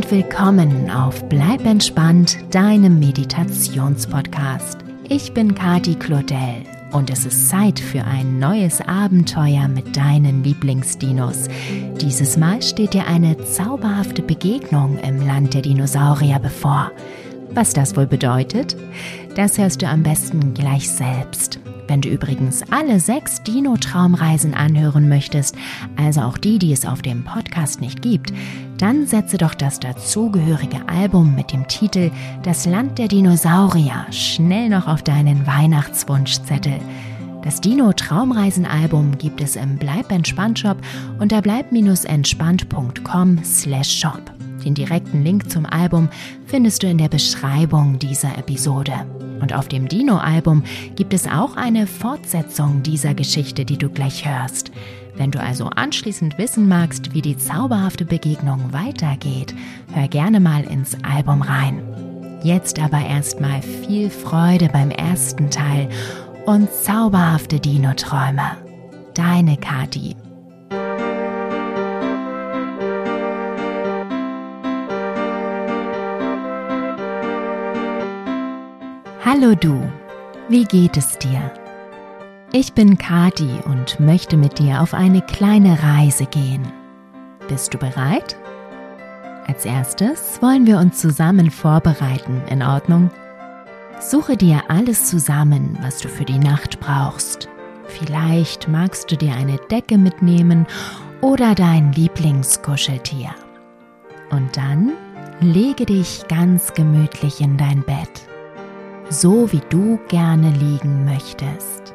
und willkommen auf Bleib entspannt, deinem Meditationspodcast. Ich bin Kati Claudel und es ist Zeit für ein neues Abenteuer mit deinen Lieblingsdinos. Dieses Mal steht dir eine zauberhafte Begegnung im Land der Dinosaurier bevor. Was das wohl bedeutet? Das hörst du am besten gleich selbst. Wenn du übrigens alle sechs Dino-Traumreisen anhören möchtest, also auch die, die es auf dem Podcast nicht gibt, dann setze doch das dazugehörige Album mit dem Titel Das Land der Dinosaurier schnell noch auf deinen Weihnachtswunschzettel. Das Dino Traumreisen Album gibt es im Bleib entspannt Shop unter bleib-entspannt.com/shop. Den direkten Link zum Album findest du in der Beschreibung dieser Episode. Und auf dem Dino-Album gibt es auch eine Fortsetzung dieser Geschichte, die du gleich hörst. Wenn du also anschließend wissen magst, wie die zauberhafte Begegnung weitergeht, hör gerne mal ins Album rein. Jetzt aber erstmal viel Freude beim ersten Teil und zauberhafte Dino-Träume. Deine Kati. Hallo du, wie geht es dir? Ich bin Kati und möchte mit dir auf eine kleine Reise gehen. Bist du bereit? Als erstes wollen wir uns zusammen vorbereiten, in Ordnung? Suche dir alles zusammen, was du für die Nacht brauchst. Vielleicht magst du dir eine Decke mitnehmen oder dein Lieblingskuscheltier. Und dann lege dich ganz gemütlich in dein Bett so wie du gerne liegen möchtest.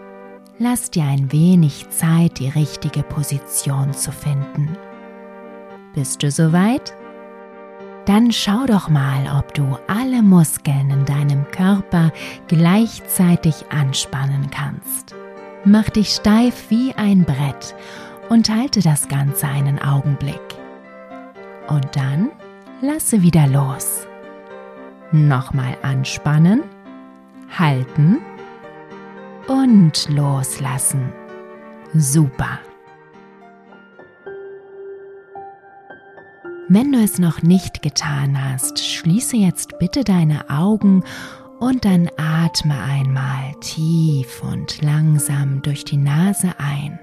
Lass dir ein wenig Zeit, die richtige Position zu finden. Bist du soweit? Dann schau doch mal, ob du alle Muskeln in deinem Körper gleichzeitig anspannen kannst. Mach dich steif wie ein Brett und halte das Ganze einen Augenblick. Und dann lasse wieder los. Nochmal anspannen halten und loslassen. Super. Wenn du es noch nicht getan hast, schließe jetzt bitte deine Augen und dann atme einmal tief und langsam durch die Nase ein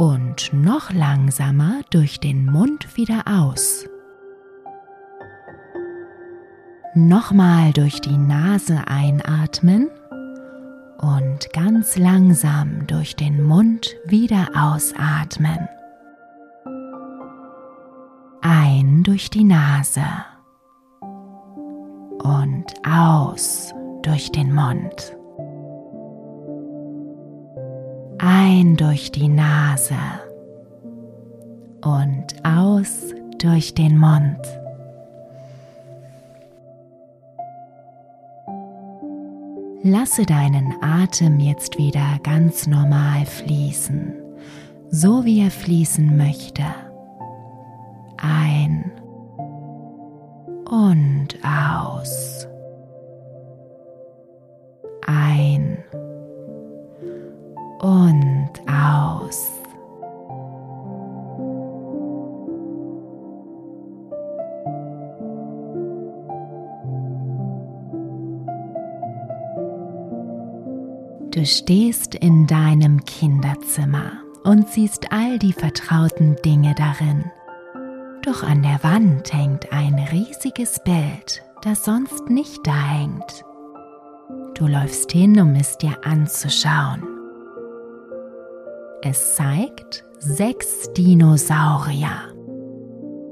und noch langsamer durch den Mund wieder aus. Nochmal durch die Nase einatmen und ganz langsam durch den Mund wieder ausatmen. Ein durch die Nase und aus durch den Mund. Ein durch die Nase und aus durch den Mund. Lasse deinen Atem jetzt wieder ganz normal fließen, so wie er fließen möchte. Ein und aus. Stehst in deinem Kinderzimmer und siehst all die vertrauten Dinge darin. Doch an der Wand hängt ein riesiges Bild, das sonst nicht da hängt. Du läufst hin, um es dir anzuschauen. Es zeigt sechs Dinosaurier.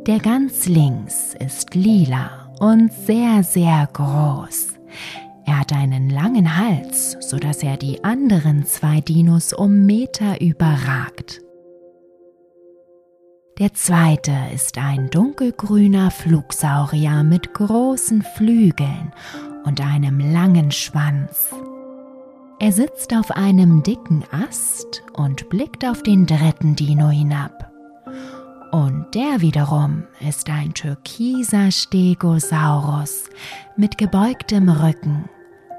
Der ganz links ist lila und sehr, sehr groß. Er hat einen langen Hals, sodass er die anderen zwei Dinos um Meter überragt. Der zweite ist ein dunkelgrüner Flugsaurier mit großen Flügeln und einem langen Schwanz. Er sitzt auf einem dicken Ast und blickt auf den dritten Dino hinab. Und der wiederum ist ein türkiser Stegosaurus mit gebeugtem Rücken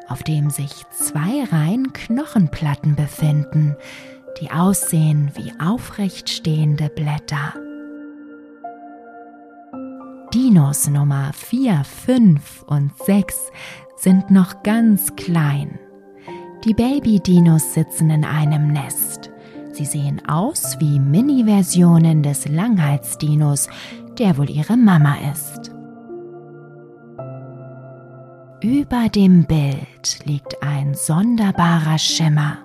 auf dem sich zwei Reihen Knochenplatten befinden, die aussehen wie aufrecht stehende Blätter. Dinos Nummer 4, 5 und 6 sind noch ganz klein. Die Baby-Dinos sitzen in einem Nest. Sie sehen aus wie Mini-Versionen des Langheitsdinos, der wohl ihre Mama ist. Über dem Bild liegt ein sonderbarer Schimmer.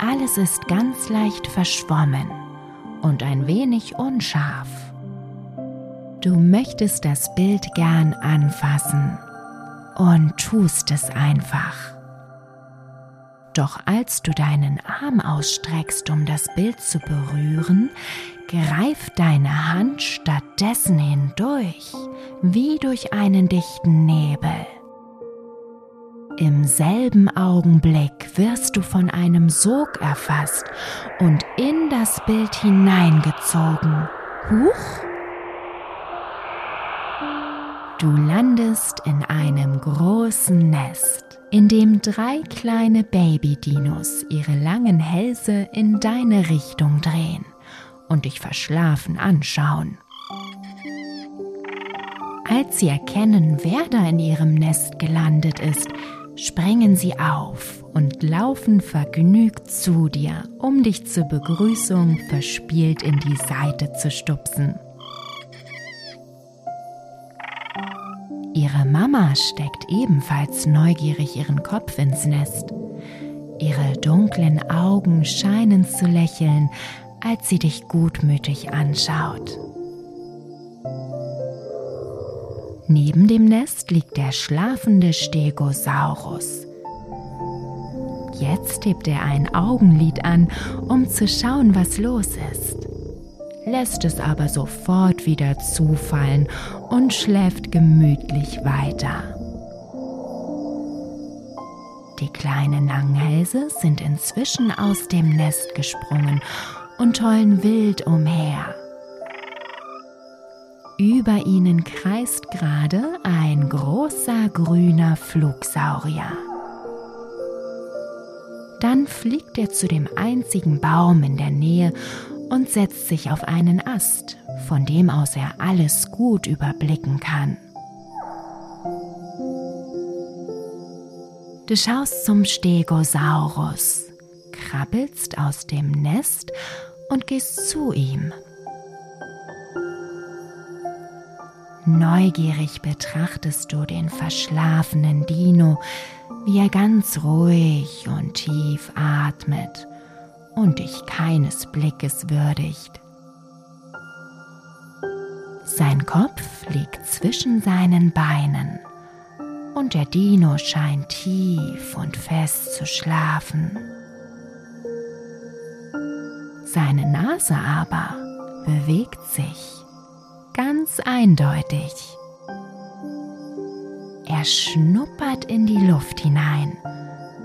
Alles ist ganz leicht verschwommen und ein wenig unscharf. Du möchtest das Bild gern anfassen und tust es einfach. Doch als du deinen Arm ausstreckst, um das Bild zu berühren, greift deine Hand stattdessen hindurch, wie durch einen dichten Nebel. Im selben Augenblick wirst du von einem Sog erfasst und in das Bild hineingezogen. Huch! Du landest in einem großen Nest, in dem drei kleine Baby-Dinos ihre langen Hälse in deine Richtung drehen und dich verschlafen anschauen. Als sie erkennen, wer da in ihrem Nest gelandet ist, springen sie auf und laufen vergnügt zu dir, um dich zur Begrüßung verspielt in die Seite zu stupsen. Ihre Mama steckt ebenfalls neugierig ihren Kopf ins Nest. Ihre dunklen Augen scheinen zu lächeln, als sie dich gutmütig anschaut. Neben dem Nest liegt der schlafende Stegosaurus. Jetzt hebt er ein Augenlid an, um zu schauen, was los ist, lässt es aber sofort wieder zufallen und schläft gemütlich weiter. Die kleinen Langhälse sind inzwischen aus dem Nest gesprungen und tollen wild umher. Über ihnen kreist gerade ein großer grüner Flugsaurier. Dann fliegt er zu dem einzigen Baum in der Nähe und setzt sich auf einen Ast, von dem aus er alles gut überblicken kann. Du schaust zum Stegosaurus, krabbelst aus dem Nest und gehst zu ihm. Neugierig betrachtest du den verschlafenen Dino, wie er ganz ruhig und tief atmet und dich keines Blickes würdigt. Sein Kopf liegt zwischen seinen Beinen und der Dino scheint tief und fest zu schlafen. Seine Nase aber bewegt sich ganz eindeutig. Er schnuppert in die Luft hinein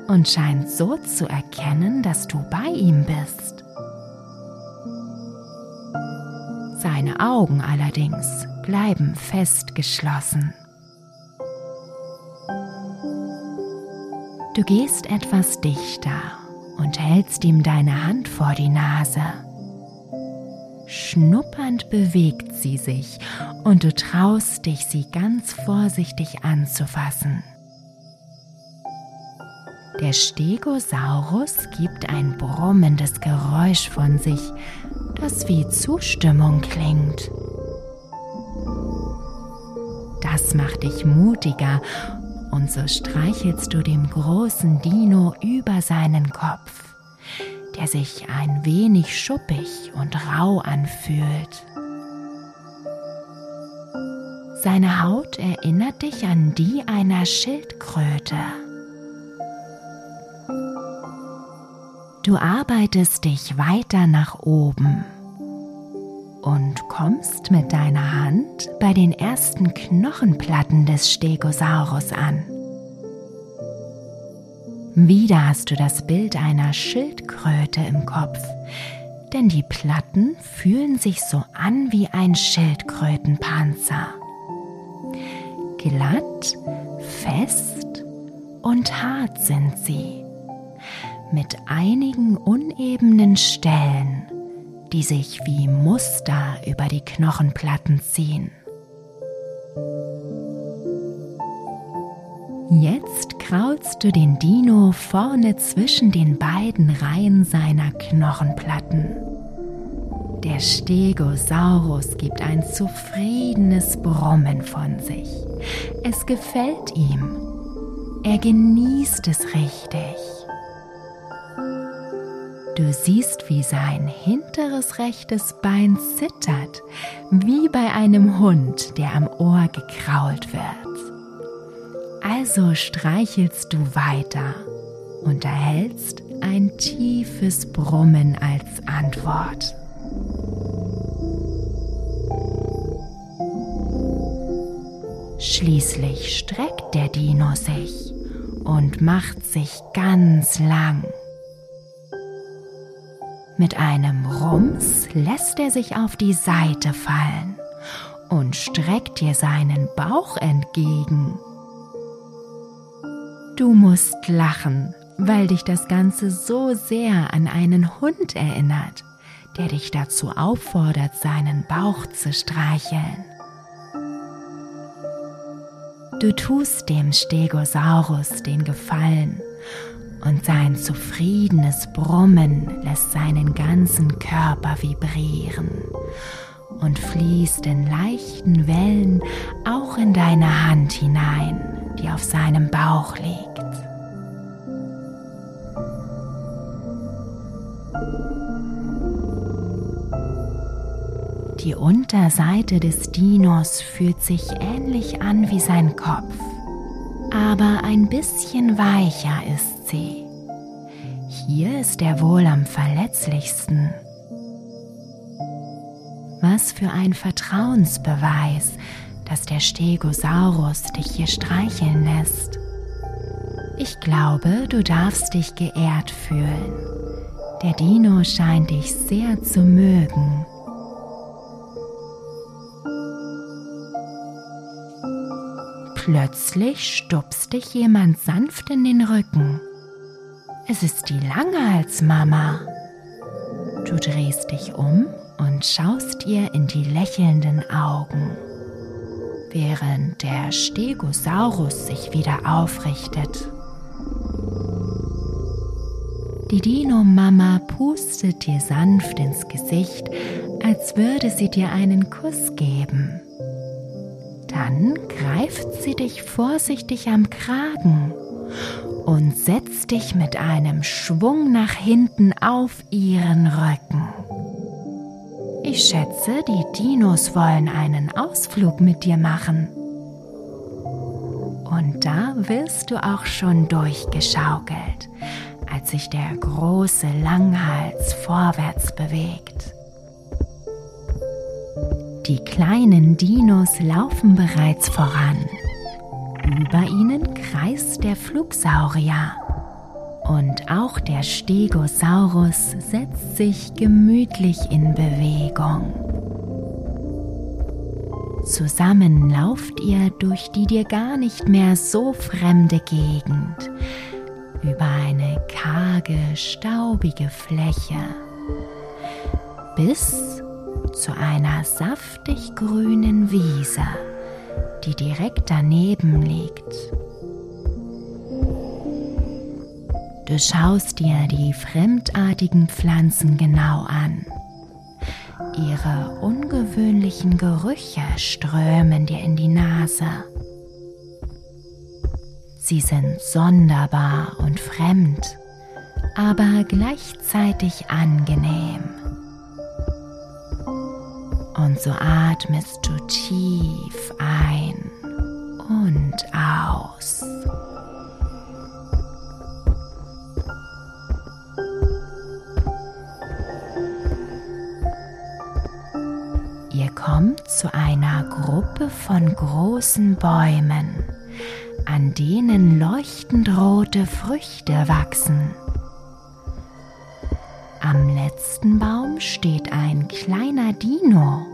und scheint so zu erkennen, dass du bei ihm bist. Seine Augen allerdings bleiben fest geschlossen. Du gehst etwas dichter und hältst ihm deine Hand vor die Nase. Schnuppernd bewegt sie sich und du traust dich, sie ganz vorsichtig anzufassen. Der Stegosaurus gibt ein brummendes Geräusch von sich, das wie Zustimmung klingt. Das macht dich mutiger und so streichelst du dem großen Dino über seinen Kopf der sich ein wenig schuppig und rau anfühlt. Seine Haut erinnert dich an die einer Schildkröte. Du arbeitest dich weiter nach oben und kommst mit deiner Hand bei den ersten Knochenplatten des Stegosaurus an. Wieder hast du das Bild einer Schildkröte im Kopf, denn die Platten fühlen sich so an wie ein Schildkrötenpanzer. Glatt, fest und hart sind sie, mit einigen unebenen Stellen, die sich wie Muster über die Knochenplatten ziehen. Jetzt kraulst du den Dino vorne zwischen den beiden Reihen seiner Knochenplatten. Der Stegosaurus gibt ein zufriedenes Brummen von sich. Es gefällt ihm. Er genießt es richtig. Du siehst, wie sein hinteres rechtes Bein zittert, wie bei einem Hund, der am Ohr gekrault wird. Also streichelst du weiter und erhältst ein tiefes Brummen als Antwort. Schließlich streckt der Dino sich und macht sich ganz lang. Mit einem Rums lässt er sich auf die Seite fallen und streckt dir seinen Bauch entgegen. Du musst lachen, weil dich das Ganze so sehr an einen Hund erinnert, der dich dazu auffordert, seinen Bauch zu streicheln. Du tust dem Stegosaurus den Gefallen und sein zufriedenes Brummen lässt seinen ganzen Körper vibrieren und fließt in leichten Wellen auch in deine Hand hinein, die auf seinem Bauch liegt. Die Unterseite des Dinos fühlt sich ähnlich an wie sein Kopf, aber ein bisschen weicher ist sie. Hier ist er wohl am verletzlichsten. Was für ein Vertrauensbeweis, dass der Stegosaurus dich hier streicheln lässt. Ich glaube, du darfst dich geehrt fühlen. Der Dino scheint dich sehr zu mögen. Plötzlich stupst dich jemand sanft in den Rücken. Es ist die Langhals-Mama. Du drehst dich um und schaust ihr in die lächelnden Augen, während der Stegosaurus sich wieder aufrichtet. Die Dino-Mama pustet dir sanft ins Gesicht, als würde sie dir einen Kuss geben. Dann greift sie dich vorsichtig am Kragen und setzt dich mit einem Schwung nach hinten auf ihren Rücken. Ich schätze, die Dinos wollen einen Ausflug mit dir machen. Und da wirst du auch schon durchgeschaukelt, als sich der große Langhals vorwärts bewegt. Die kleinen Dinos laufen bereits voran. Über ihnen kreist der Flugsaurier. Und auch der Stegosaurus setzt sich gemütlich in Bewegung. Zusammen lauft ihr durch die dir gar nicht mehr so fremde Gegend, über eine karge, staubige Fläche, bis zu einer saftig grünen Wiese, die direkt daneben liegt. Du schaust dir die fremdartigen Pflanzen genau an. Ihre ungewöhnlichen Gerüche strömen dir in die Nase. Sie sind sonderbar und fremd, aber gleichzeitig angenehm. Und so atmest du tief ein und aus. Kommt zu einer Gruppe von großen Bäumen, an denen leuchtend rote Früchte wachsen. Am letzten Baum steht ein kleiner Dino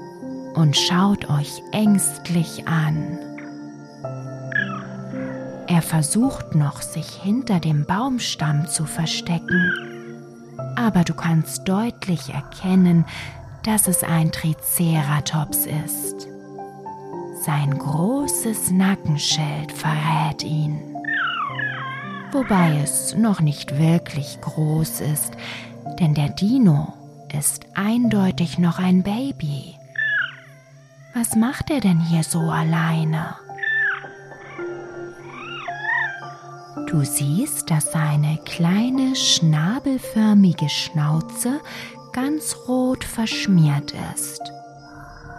und schaut euch ängstlich an. Er versucht noch, sich hinter dem Baumstamm zu verstecken, aber du kannst deutlich erkennen, dass es ein Triceratops ist. Sein großes Nackenschild verrät ihn. Wobei es noch nicht wirklich groß ist, denn der Dino ist eindeutig noch ein Baby. Was macht er denn hier so alleine? Du siehst, dass seine kleine schnabelförmige Schnauze ganz rot verschmiert ist.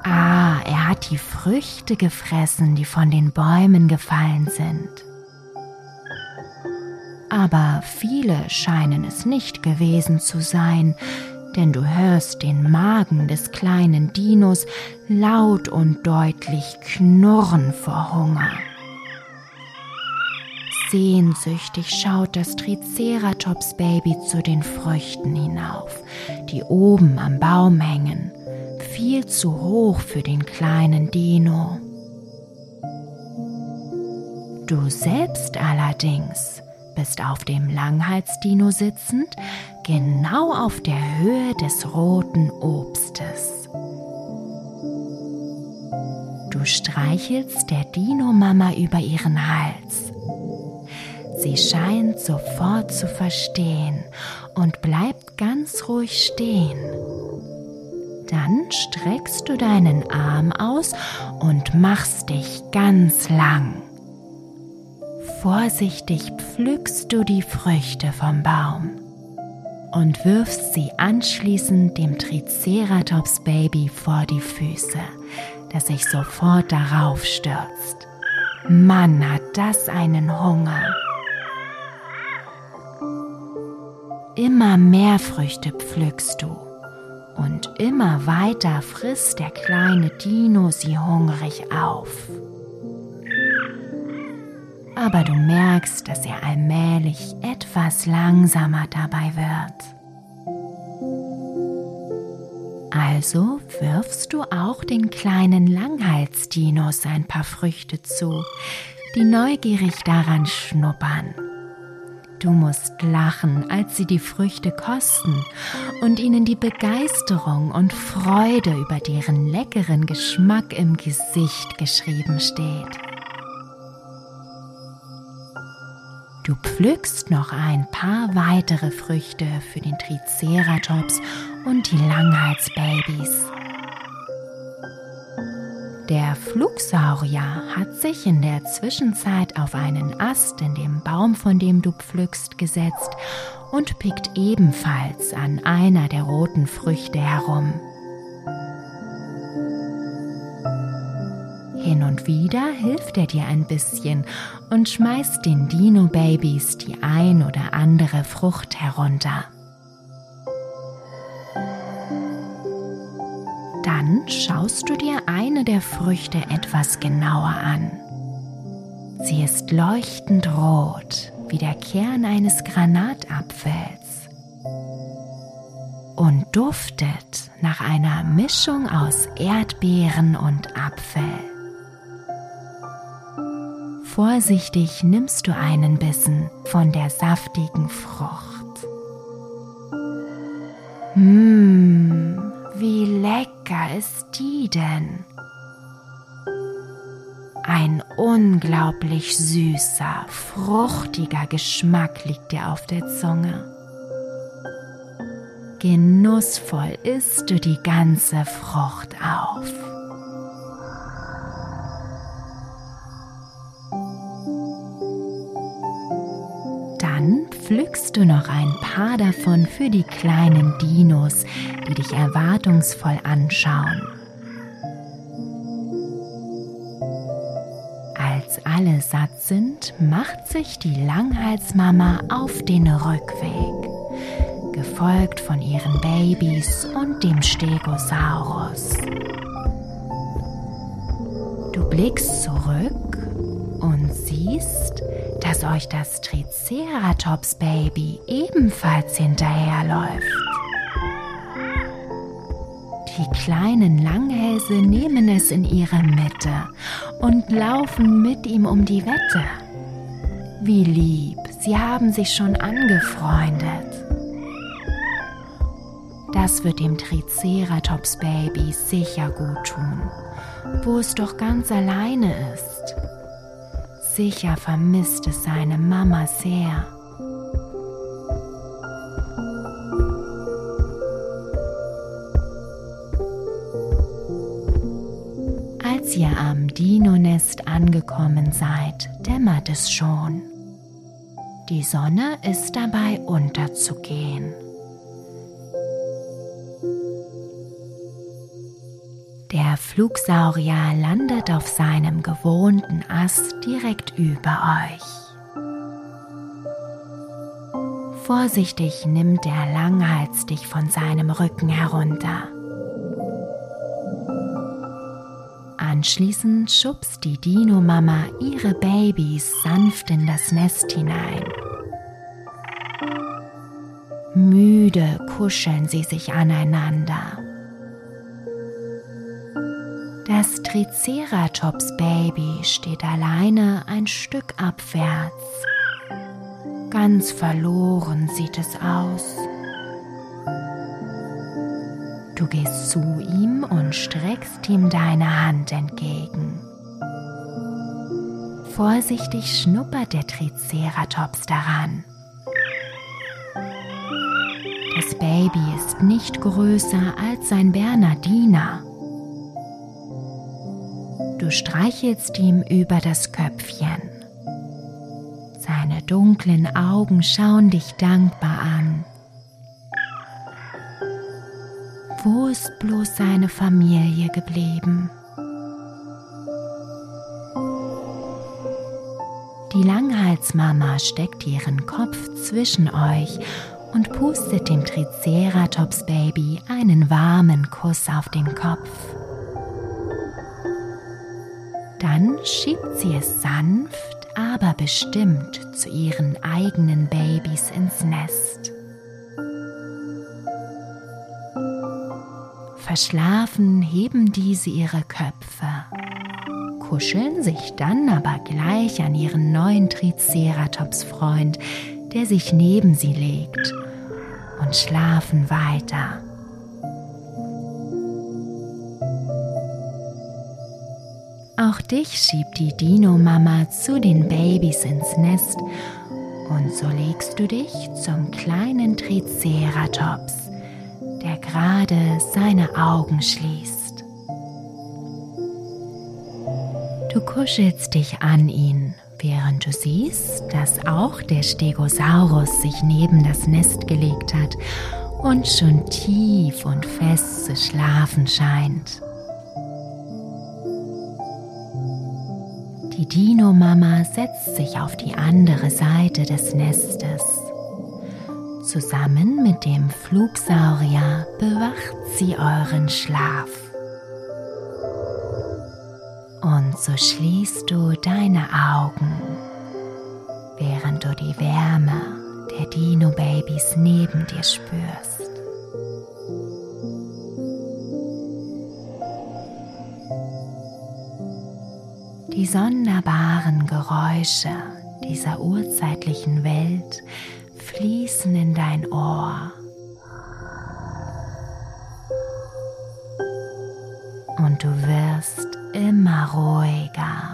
Ah, er hat die Früchte gefressen, die von den Bäumen gefallen sind. Aber viele scheinen es nicht gewesen zu sein, denn du hörst den Magen des kleinen Dinos laut und deutlich knurren vor Hunger. Sehnsüchtig schaut das Triceratops-Baby zu den Früchten hinauf, die oben am Baum hängen, viel zu hoch für den kleinen Dino. Du selbst allerdings bist auf dem Langhalsdino sitzend, genau auf der Höhe des roten Obstes. Du streichelst der Dino-Mama über ihren Hals Sie scheint sofort zu verstehen und bleibt ganz ruhig stehen. Dann streckst du deinen Arm aus und machst dich ganz lang. Vorsichtig pflückst du die Früchte vom Baum und wirfst sie anschließend dem Triceratops-Baby vor die Füße, das sich sofort darauf stürzt. Mann, hat das einen Hunger! Immer mehr Früchte pflückst du und immer weiter frisst der kleine Dino sie hungrig auf. Aber du merkst, dass er allmählich etwas langsamer dabei wird. Also wirfst du auch den kleinen Langhalsdinos ein paar Früchte zu, die neugierig daran schnuppern. Du musst lachen, als sie die Früchte kosten und ihnen die Begeisterung und Freude über deren leckeren Geschmack im Gesicht geschrieben steht. Du pflückst noch ein paar weitere Früchte für den Triceratops und die Langhalsbabys. Der Flugsaurier hat sich in der Zwischenzeit auf einen Ast in dem Baum, von dem du pflückst, gesetzt und pickt ebenfalls an einer der roten Früchte herum. Hin und wieder hilft er dir ein bisschen und schmeißt den Dino-Babys die ein oder andere Frucht herunter. Dann schaust du dir eine der Früchte etwas genauer an. Sie ist leuchtend rot wie der Kern eines Granatapfels und duftet nach einer Mischung aus Erdbeeren und Apfel. Vorsichtig nimmst du einen Bissen von der saftigen Frucht. Mmh, lecker ist die denn? Ein unglaublich süßer, fruchtiger Geschmack liegt dir auf der Zunge. Genussvoll isst du die ganze Frucht auf. Pflückst du noch ein paar davon für die kleinen Dinos, die dich erwartungsvoll anschauen. Als alle satt sind, macht sich die Langhalsmama auf den Rückweg, gefolgt von ihren Babys und dem Stegosaurus. Du blickst zurück und siehst, dass euch das Triceratops-Baby ebenfalls hinterherläuft. Die kleinen Langhälse nehmen es in ihre Mitte und laufen mit ihm um die Wette. Wie lieb, sie haben sich schon angefreundet. Das wird dem Triceratops-Baby sicher gut tun, wo es doch ganz alleine ist. Sicher vermisst es seine Mama sehr. Als ihr am Dino-Nest angekommen seid, dämmert es schon. Die Sonne ist dabei unterzugehen. Flugsaurier landet auf seinem gewohnten Ast direkt über euch. Vorsichtig nimmt der Langhals dich von seinem Rücken herunter. Anschließend schubst die Dino-Mama ihre Babys sanft in das Nest hinein. Müde kuscheln sie sich aneinander. Das Triceratops-Baby steht alleine ein Stück abwärts. Ganz verloren sieht es aus. Du gehst zu ihm und streckst ihm deine Hand entgegen. Vorsichtig schnuppert der Triceratops daran. Das Baby ist nicht größer als sein Bernardiner. Du streichelst ihm über das Köpfchen. Seine dunklen Augen schauen dich dankbar an. Wo ist bloß seine Familie geblieben? Die Langhalsmama steckt ihren Kopf zwischen euch und pustet dem Triceratops-Baby einen warmen Kuss auf den Kopf. Dann schiebt sie es sanft, aber bestimmt zu ihren eigenen Babys ins Nest. Verschlafen heben diese ihre Köpfe, kuscheln sich dann aber gleich an ihren neuen Triceratops-Freund, der sich neben sie legt, und schlafen weiter. Auch dich schiebt die Dino-Mama zu den Babys ins Nest und so legst du dich zum kleinen Triceratops, der gerade seine Augen schließt. Du kuschelst dich an ihn, während du siehst, dass auch der Stegosaurus sich neben das Nest gelegt hat und schon tief und fest zu schlafen scheint. Dino-Mama setzt sich auf die andere Seite des Nestes. Zusammen mit dem Flugsaurier bewacht sie euren Schlaf. Und so schließt du deine Augen, während du die Wärme der Dino-Babys neben dir spürst. Die sonderbaren Geräusche dieser urzeitlichen Welt fließen in dein Ohr. Und du wirst immer ruhiger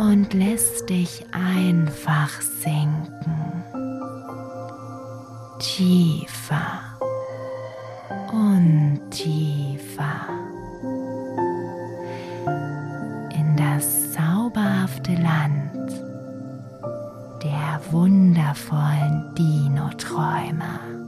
Und lässt dich einfach sinken. Tiefer und tiefer in das zauberhafte Land der wundervollen Dino-Träume.